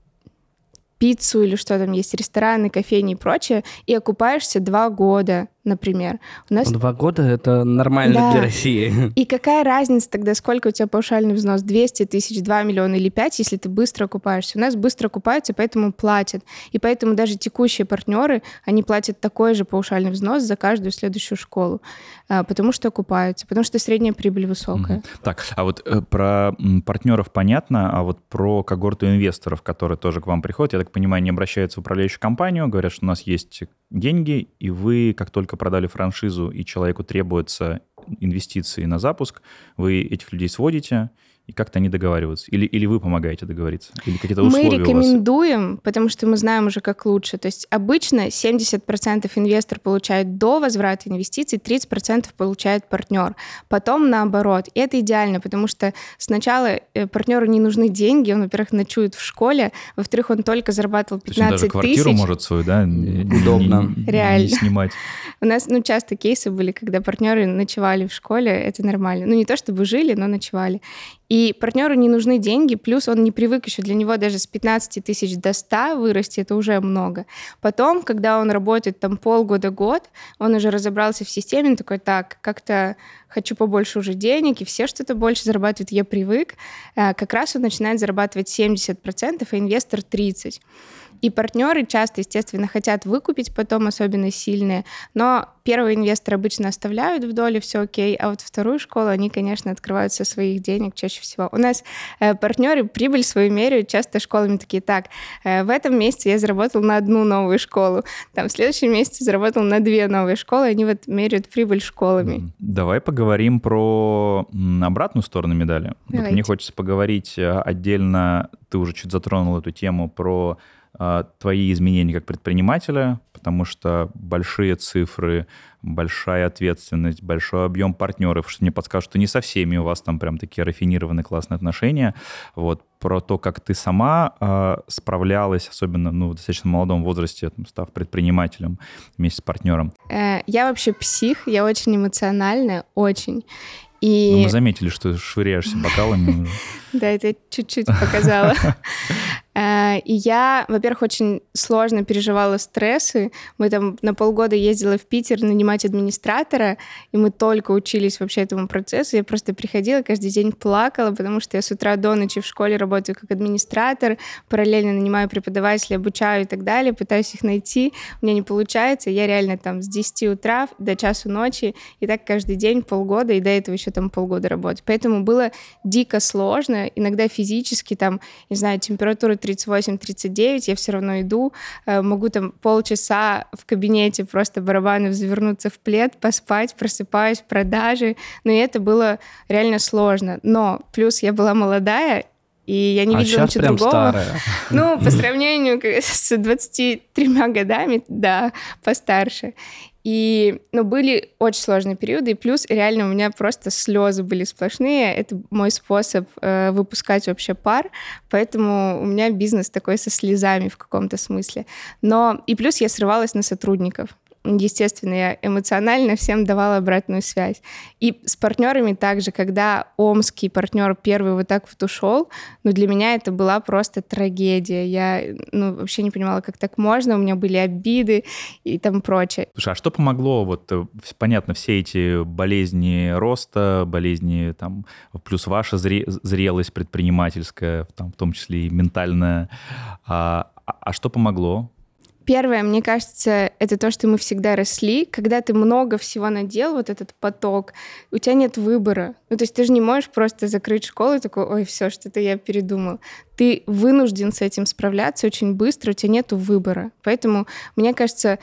пиццу или что там есть, рестораны, кофейни и прочее, и окупаешься два года, например. У нас... Два года — это нормально Да. для России. И какая разница тогда, сколько у тебя паушальный взнос? 200 тысяч, 2 миллиона или 5, если ты быстро окупаешься? У нас быстро окупаются, поэтому платят. И поэтому даже текущие партнеры, они платят такой же паушальный взнос за каждую следующую школу, а, потому что окупаются, потому что средняя прибыль высокая. Мгм. Так, а вот э, про партнеров понятно, а вот про когорту инвесторов, которые тоже к вам приходят, я так понимаю, не обращаются в управляющую компанию, говорят, что у нас есть деньги, и вы, как только продали франшизу, и человеку требуются инвестиции на запуск, вы этих людей сводите, и как-то они договариваются? Или, или вы помогаете договориться? Или какие-то Мы условия у вас? рекомендуем, потому что мы знаем уже, как лучше. То есть обычно 70% инвестор получает до возврата инвестиций, 30% получает партнер. Потом наоборот. И это идеально, потому что сначала э, партнеру не нужны деньги, он, во-первых, ночует в школе, во-верых, он только зарабатывал То есть он даже 15 квартиру тысяч. может свою, да, Удобно. не- не Реально. снимать. У нас, ну, часто кейсы были, когда партнеры ночевали в школе, это нормально. Ну, не то чтобы жили, но ночевали. И партнеру не нужны деньги, плюс он не привык еще, для него даже с 15 тысяч до 100 вырасти, это уже много. Потом, когда он работает там полгода-год, он уже разобрался в системе, он такой, так, как-то хочу побольше уже денег, и все что-то больше зарабатывают, я привык. Э, Как раз он начинает зарабатывать 70%, а инвестор 30%. И партнеры часто, естественно, хотят выкупить потом, особенно сильные, но первого инвестора обычно оставляют в доле, все окей, а вот вторую школу они, конечно, открывают со своих денег чаще всего. У нас э, партнеры прибыль свою меряют часто школами такие, так, э, в этом месяце я заработал на одну новую школу, там в следующем месяце заработал на две новые школы, они вот меряют прибыль школами. Давай поговорим про обратную сторону медали. Вот мне хочется поговорить э, отдельно, ты уже чуть затронул эту тему, про твои изменения как предпринимателя, потому что большие цифры, большая ответственность, большой объем партнеров, что мне подскажут, что не со всеми у вас там прям такие рафинированные классные отношения. Вот про то, как ты сама э, справлялась, особенно ну, в достаточно молодом возрасте, там, став предпринимателем вместе с партнером. Э, Я вообще псих, я очень эмоциональная, очень. Ну, И мы заметили, что швыряешься бокалами. (laughs) Да, это чуть-чуть показала. (laughs) Э, И я, во-первых, очень сложно переживала стрессы. Мы там на полгода ездила в Питер нанимать администратора, и мы только учились вообще этому процессу. Я просто приходила, каждый день плакала, потому что я с утра до ночи в школе работаю как администратор, параллельно нанимаю преподавателей, обучаю и так далее, пытаюсь их найти. У меня не получается. Я реально там с 10 утра до часу ночи, и так каждый день полгода, и до этого еще там полгода работать. Поэтому было дико сложно, иногда физически, там, не знаю, температура 38-39, я все равно иду, э, могу там полчаса в кабинете просто барабаны завернуться в плед, поспать, просыпаюсь, продажи, но и это было реально сложно. Но плюс я была молодая, и я не а видела ничего прям другого. старая. (laughs) Ну, по сравнению с 23 годами, да, постарше. И, ну, были очень сложные периоды, и плюс реально у меня просто слезы были сплошные. Это мой способ э, выпускать вообще пар, поэтому у меня бизнес такой со слезами в каком-то смысле. Но и плюс я срывалась на сотрудников. Естественно, я эмоционально всем давала обратную связь. И с партнерами также, когда омский партнер первый вот так вот ушел, ну, для меня это была просто трагедия. Я, ну, вообще не понимала, как так можно. У меня были обиды и там прочее. Слушай, а что помогло? Вот, э, понятно, все эти болезни роста, болезни, там, плюс ваша зре- зрелость предпринимательская, там, в том числе и ментальная. А, а- а что помогло? Первое, мне кажется, это то, что мы всегда росли. Когда ты много всего надел, вот этот поток, у тебя нет выбора. Ну, то есть ты же не можешь просто закрыть школу и такой, ой, все, что-то я передумал. Ты вынужден с этим справляться очень быстро, у тебя нет выбора. Поэтому, мне кажется,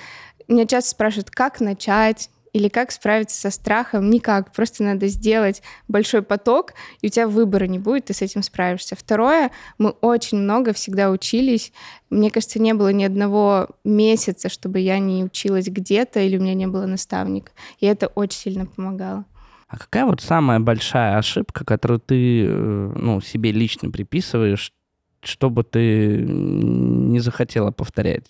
меня часто спрашивают, как начать, или как справиться со страхом? Никак. Просто надо сделать большой поток, и у тебя выбора не будет, ты с этим справишься. Второе, мы очень много всегда учились. Мне кажется, не было ни одного месяца, чтобы я не училась где-то или у меня не было наставника. И это очень сильно помогало. А какая вот самая большая ошибка, которую ты э, ну, себе лично приписываешь, чтобы ты не захотела повторять?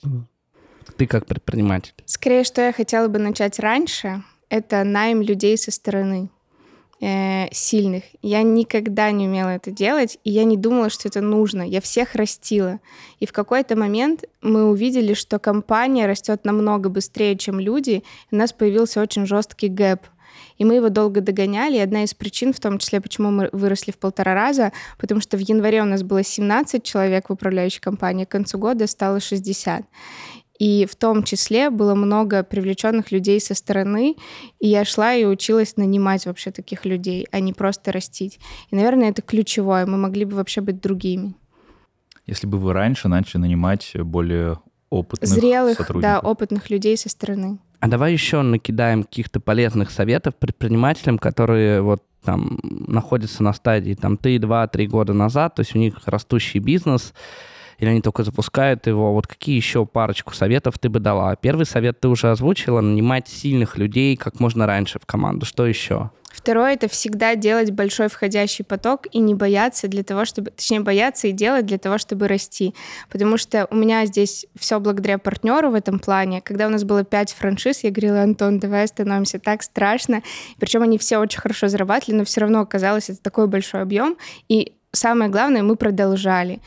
Ты как предприниматель. Скорее, что я хотела бы начать раньше, это найм людей со стороны. э, сильных. Я никогда не умела это делать, и я не думала, что это нужно. Я всех растила. И в какой-то момент мы увидели, что компания растет намного быстрее, чем люди, у нас появился очень жесткий гэп. И мы его долго догоняли. И одна из причин, в том числе, почему мы выросли в полтора раза, потому что в январе у нас было 17 человек в управляющей компании, к концу года стало 60. И в том числе было много привлеченных людей со стороны, и я шла и училась нанимать вообще таких людей, а не просто растить. И, наверное, это ключевое. Мы могли бы вообще быть другими. Если бы вы раньше начали нанимать более опытных Зрелых, сотрудников. да, опытных людей со стороны. А давай еще накидаем каких-то полезных советов предпринимателям, которые вот там находятся на стадии там 3-2-3 года назад, то есть у них растущий бизнес, или они только запускают его. Вот какие еще парочку советов ты бы дала? Первый совет ты уже озвучила, нанимать сильных людей как можно раньше в команду. Что еще? Второе — это всегда делать большой входящий поток и не бояться для того, чтобы... Точнее, бояться и делать для того, чтобы расти. Потому что у меня здесь все благодаря партнеру в этом плане. Когда у нас было пять франшиз, я говорила, Антон, давай остановимся, так страшно. Причем они все очень хорошо зарабатывали, но все равно оказалось, это такой большой объем. И самое главное, мы продолжали.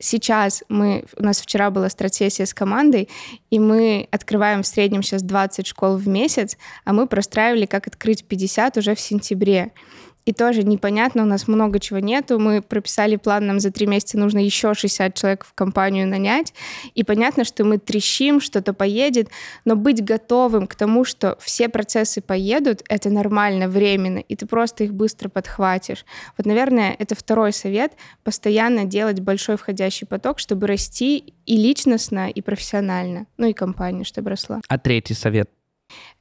Сейчас мы, у нас вчера была стратсессия с командой, и мы открываем в среднем сейчас 20 школ в месяц, а мы простраивали, как открыть 50 уже в сентябре и тоже непонятно, у нас много чего нету. Мы прописали план, нам за три месяца нужно еще 60 человек в компанию нанять, и понятно, что мы трещим, что-то поедет, но быть готовым к тому, что все процессы поедут, это нормально, временно, и ты просто их быстро подхватишь. Вот, наверное, это второй совет, постоянно делать большой входящий поток, чтобы расти и личностно, и профессионально, ну и компания, чтобы росла. А третий совет?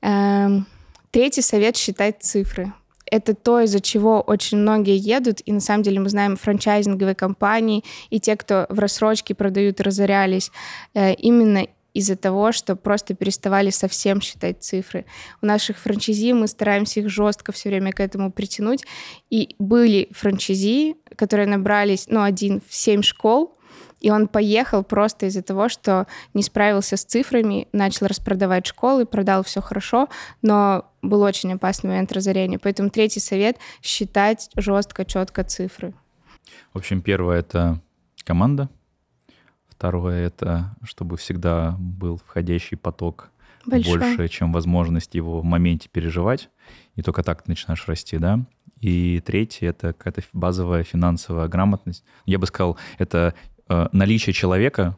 Эм, третий совет — считать цифры это то, из-за чего очень многие едут, и на самом деле мы знаем франчайзинговые компании и те, кто в рассрочке продают, разорялись э, именно из-за того, что просто переставали совсем считать цифры. У наших франчайзи мы стараемся их жестко все время к этому притянуть. И были франчайзи, которые набрались, ну, один в семь школ, и он поехал просто из-за того, что не справился с цифрами, начал распродавать школы, продал все хорошо, но был очень опасный момент разорения. Поэтому третий совет — считать жестко, четко цифры. В общем, первое — это команда. Второе — это чтобы всегда был входящий поток Большой. больше, чем возможность его в моменте переживать. И только так ты начинаешь расти, да. И третье — это какая-то базовая финансовая грамотность. Я бы сказал, это наличие человека,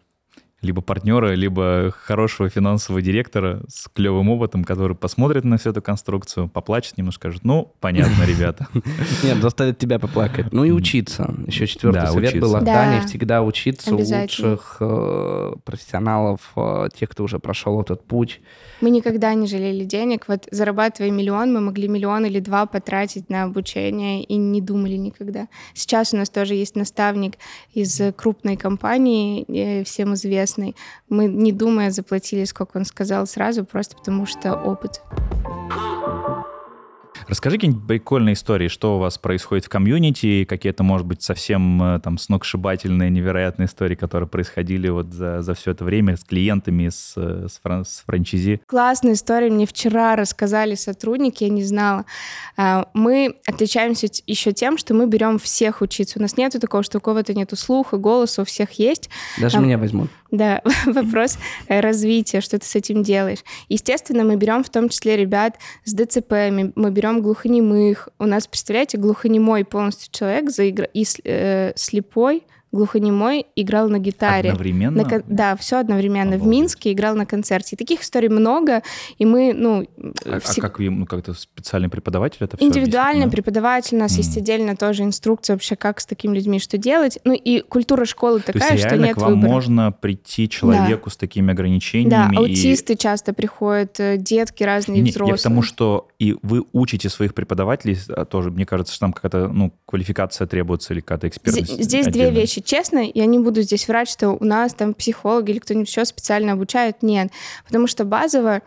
либо партнера, либо хорошего финансового директора с клевым опытом, который посмотрит на всю эту конструкцию, поплачет немножко, скажет, ну, понятно, (laughs) ребята. Нет, заставит тебя поплакать. Ну и учиться. Еще четвертый совет был от Дани, всегда учиться у лучших э, профессионалов, э, тех, кто уже прошел этот путь. Мы никогда не жалели денег. Вот зарабатывая миллион, мы могли миллион или два потратить на обучение и не думали никогда. Сейчас у нас тоже есть наставник из крупной компании, всем известный, интересный. Мы, не думая, заплатили, сколько он сказал сразу, просто потому что опыт. Расскажи какие-нибудь прикольные истории, что у вас происходит в комьюнити, какие-то, может быть, совсем э, там сногсшибательные, невероятные истории, которые происходили вот за, за все это время с клиентами, с, э, с, фран, с франчизи. Классная история. Мне вчера рассказали сотрудники, я не знала. А, мы отличаемся еще тем, что мы берем всех учиться. У нас нету такого, что у кого-то нету слуха, голоса, у всех есть. Даже а, меня возьмут. Да, (laughs) вопрос развития, что ты с этим делаешь. Естественно, мы берем в том числе ребят с ДЦП, мы берем глухонемых. У нас, представляете, глухонемой полностью человек заигра... и э, слепой глухонемой играл на гитаре. Одновременно? На, да, все одновременно. Обалдеть. В Минске играл на концерте. И таких историй много, и мы, ну... А, все... а как ну, как-то специальный преподаватель это все Индивидуальный объяснит, преподаватель. У нас mm. есть отдельно тоже инструкция вообще, как с такими людьми что делать. Ну и культура школы такая, То есть, что нет к вам выбора. можно прийти человеку да. с такими ограничениями? Да, аутисты и... часто приходят, э, детки разные, не, взрослые. Я к тому, что и вы учите своих преподавателей а тоже, мне кажется, что там какая-то ну, квалификация требуется или какая-то экспертность. Здесь отдельно. две вещи. Честно, я не буду здесь врать, что у нас там психологи или кто-нибудь еще специально обучают. Нет. Потому что базово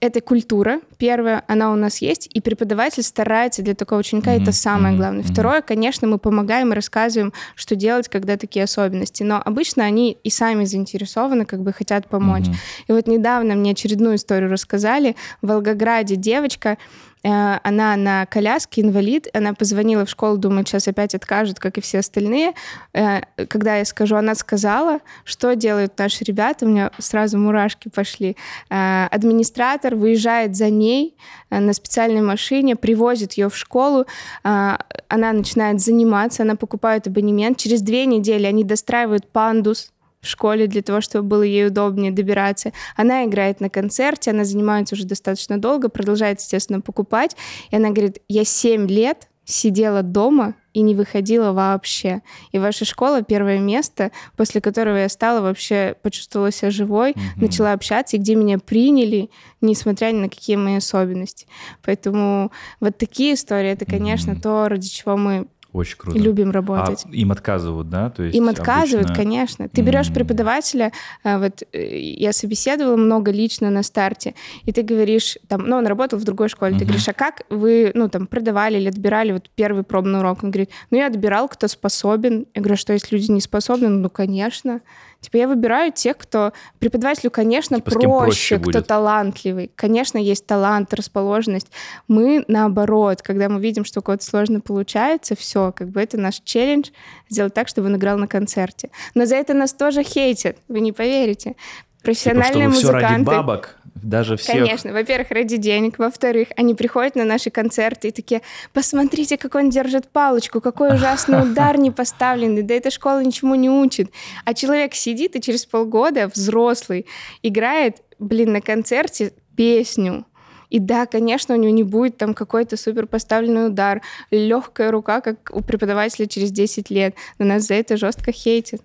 это культура. Первое, она у нас есть, и преподаватель старается для такого ученика, mm-hmm. это самое mm-hmm. главное. Второе, конечно, мы помогаем и рассказываем, что делать, когда такие особенности. Но обычно они и сами заинтересованы, как бы хотят помочь. Mm-hmm. И вот недавно мне очередную историю рассказали. В Волгограде девочка она на коляске, инвалид. Она позвонила в школу, думает, сейчас опять откажут, как и все остальные. Э, когда я скажу, она сказала, что делают наши ребята, у меня сразу мурашки пошли. Э, администратор выезжает за ней на специальной машине, привозит ее в школу, она начинает заниматься, она покупает абонемент. Через две недели они достраивают пандус, в школе для того, чтобы было ей удобнее добираться. Она играет на концерте, она занимается уже достаточно долго, продолжает, естественно, покупать. И она говорит, я 7 лет сидела дома и не выходила вообще. И ваша школа первое место, после которого я стала вообще почувствовала себя живой, mm-hmm. начала общаться, и где меня приняли, несмотря ни на какие мои особенности. Поэтому вот такие истории, это, конечно, mm-hmm. то, ради чего мы очень круто. Любим работать. А им отказывают, да? То есть им отказывают, обычно... конечно. Ты берешь mm-hmm. преподавателя, э, вот э, я собеседовала много лично на старте, и ты говоришь, там, ну, он работал в другой школе, mm-hmm. ты говоришь, а как вы, ну, там, продавали или отбирали вот первый пробный урок? Он говорит, ну, я отбирал, кто способен. Я говорю, что если люди не способны? Ну, конечно. Типа я выбираю тех, кто преподавателю, конечно, типа проще, проще кто будет. талантливый. Конечно, есть талант, расположенность. Мы наоборот, когда мы видим, что у кого-то сложно получается, все, как бы это наш челлендж сделать так, чтобы он играл на концерте. Но за это нас тоже хейтят, вы не поверите. Профессиональные типа, что вы музыканты. Все ради бабок, даже всех. Конечно, во-первых, ради денег, во-вторых, они приходят на наши концерты и такие, посмотрите, как он держит палочку, какой ужасный удар не поставленный, да эта школа ничему не учит. А человек сидит и через полгода, взрослый, играет, блин, на концерте песню, и да, конечно, у него не будет там какой-то супер поставленный удар, легкая рука, как у преподавателя через 10 лет. Но нас за это жестко хейтят.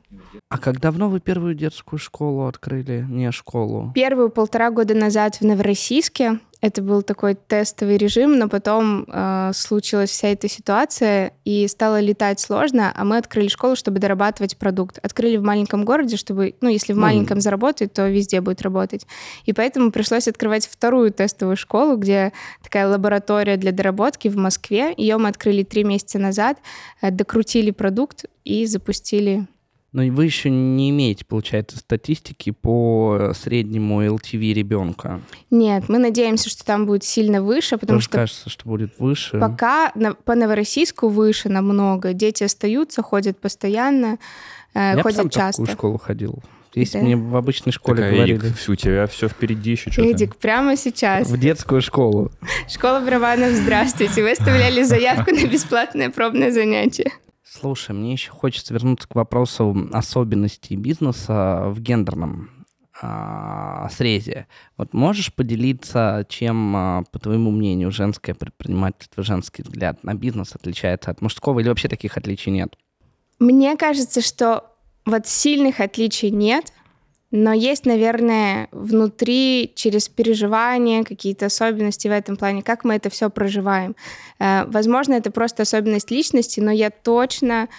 А как давно вы первую детскую школу открыли? Не школу? Первую полтора года назад в Новороссийске. Это был такой тестовый режим, но потом э, случилась вся эта ситуация, и стало летать сложно, а мы открыли школу, чтобы дорабатывать продукт. Открыли в маленьком городе, чтобы, ну, если в mm. маленьком заработает, то везде будет работать. И поэтому пришлось открывать вторую тестовую школу, где такая лаборатория для доработки в Москве. Ее мы открыли три месяца назад, э, докрутили продукт и запустили но вы еще не имеете, получается, статистики по среднему LTV ребенка. Нет, мы надеемся, что там будет сильно выше, потому Тоже что... кажется, что будет выше. Пока на, по Новороссийску выше намного. Дети остаются, ходят постоянно, э, Я ходят сам часто. Я в школу ходил. Если да? мне в обычной школе так, говорили... Эдик, у тебя все впереди еще что-то. Эдик, прямо сейчас. В детскую школу. Школа Браванов, здравствуйте. Вы оставляли заявку на бесплатное пробное занятие. Слушай, мне еще хочется вернуться к вопросу особенностей бизнеса в гендерном а, срезе. Вот можешь поделиться, чем, а, по твоему мнению, женское предпринимательство, женский взгляд на бизнес отличается от мужского или вообще таких отличий нет? Мне кажется, что вот сильных отличий нет, но есть, наверное, внутри через переживания какие-то особенности в этом плане, как мы это все проживаем. Э, возможно, это просто особенность личности, но я точно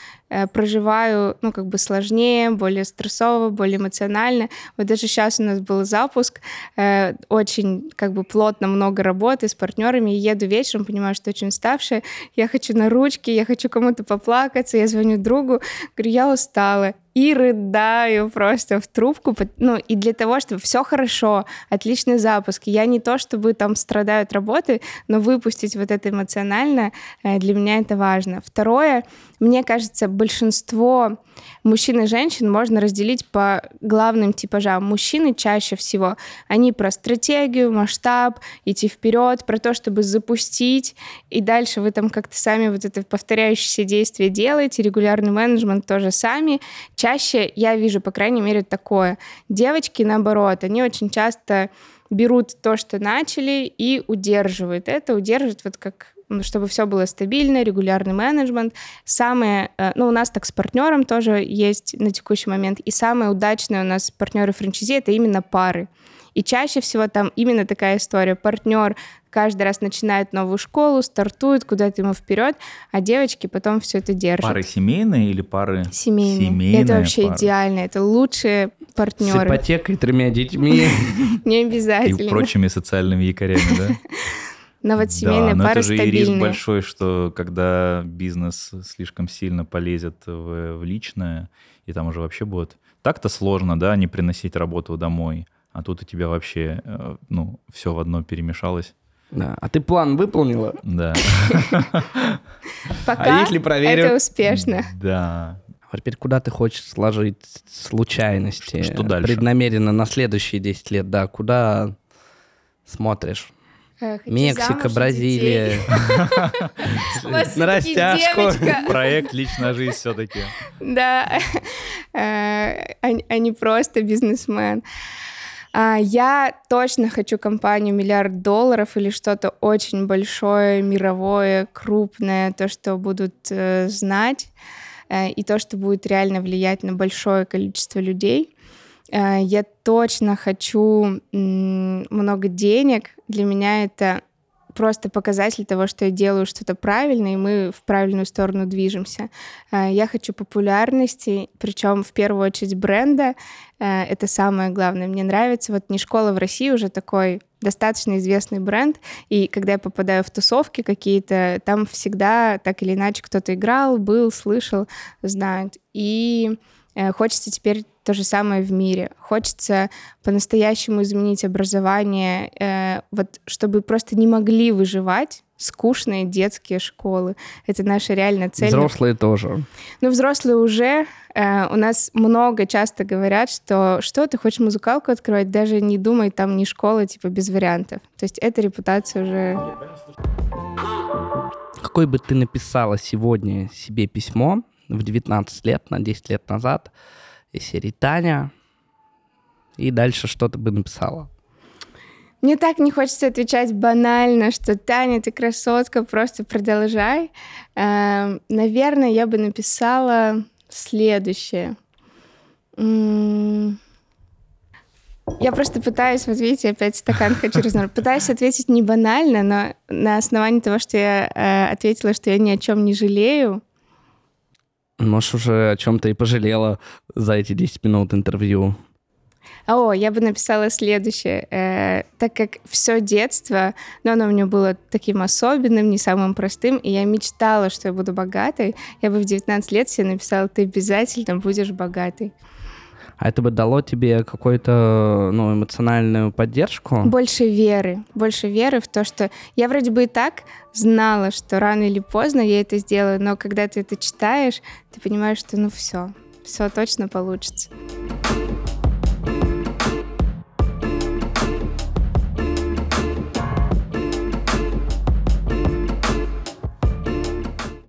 проживаю, ну, как бы сложнее, более стрессово, более эмоционально. Вот даже сейчас у нас был запуск, э, очень, как бы, плотно много работы с партнерами, еду вечером, понимаю, что очень уставшая, я хочу на ручки, я хочу кому-то поплакаться, я звоню другу, говорю, я устала, и рыдаю просто в трубку. Ну, и для того, чтобы все хорошо, отличный запуск. Я не то, чтобы там страдаю от работы, но выпустить вот это эмоционально, э, для меня это важно. Второе, мне кажется, большинство мужчин и женщин можно разделить по главным типажам. Мужчины чаще всего, они про стратегию, масштаб, идти вперед, про то, чтобы запустить, и дальше вы там как-то сами вот это повторяющиеся действия делаете, регулярный менеджмент тоже сами. Чаще я вижу, по крайней мере, такое. Девочки, наоборот, они очень часто берут то, что начали, и удерживают это, удерживают вот как чтобы все было стабильно, регулярный менеджмент. Самое, э, ну, у нас так с партнером тоже есть на текущий момент, и самые удачные у нас партнеры франчайзи — это именно пары. И чаще всего там именно такая история. Партнер каждый раз начинает новую школу, стартует куда-то ему вперед, а девочки потом все это держат. Пары семейные или пары? Семейные. Семейные это вообще пары. идеально. Это лучшие партнеры. С ипотекой, тремя детьми. (laughs) Не обязательно. И прочими социальными якорями, да? (laughs) Но вот семейная да, пара это же стабильная. и риск большой, что когда бизнес слишком сильно полезет в, в личное, и там уже вообще будет... Так-то сложно, да, не приносить работу домой, а тут у тебя вообще, э, ну, все в одно перемешалось. Да. А ты план выполнила? Да. (laughs) Пока А если это успешно. Да. А теперь куда ты хочешь сложить случайности? Что- что дальше? Преднамеренно на следующие 10 лет, да. Куда смотришь? Э, Мексика, Бразилия. (laughs) На растяжку. Проект «Личная жизнь» все-таки. Да, Э, а не просто бизнесмен. А, Я точно хочу компанию миллиард долларов или что-то очень большое, мировое, крупное, то, что будут э, знать, и то, что будет реально влиять на большое количество людей. Я точно хочу много денег. Для меня это просто показатель того, что я делаю что-то правильно, и мы в правильную сторону движемся. Э, Я хочу популярности, причем в первую очередь бренда. Э, Это самое главное. Мне нравится. Вот не школа в России уже такой достаточно известный бренд, и когда я попадаю в тусовки какие-то, там всегда так или иначе кто-то играл, был, слышал, знают. И э, хочется теперь то же самое в мире. Хочется по-настоящему изменить образование, э, вот чтобы просто не могли выживать скучные детские школы. Это наша реальная цель. Взрослые тоже. Ну, взрослые уже. э, у нас много часто говорят, что что ты хочешь музыкалку открывать, даже не думай, там не школа, типа без вариантов. То есть эта репутация уже... Какой бы ты написала сегодня себе письмо в 19 лет, на 10 лет назад, из серии Таня, и дальше что ты бы написала? Мне так не хочется отвечать банально, что Таня, ты красотка, просто продолжай. Эм, наверное, я бы написала следующее. М, Я просто пытаюсь, вот видите, опять стакан хочу развернуть. Пытаюсь ответить не банально, но на основании того, что я э, ответила, что я ни о чем не жалею, Может, уже о чем-то и пожалела за эти 10 минут интервью. О, я бы написала следующее. Э, так как все детство, но оно у меня было таким особенным, не самым простым, и я мечтала, что я буду богатой, я бы в 19 лет себе написала, ты обязательно будешь богатой. А это бы дало тебе какую-то ну, эмоциональную поддержку? Больше веры, больше веры в то, что я вроде бы и так знала, что рано или поздно я это сделаю, но когда ты это читаешь, ты понимаешь, что ну все, все точно получится.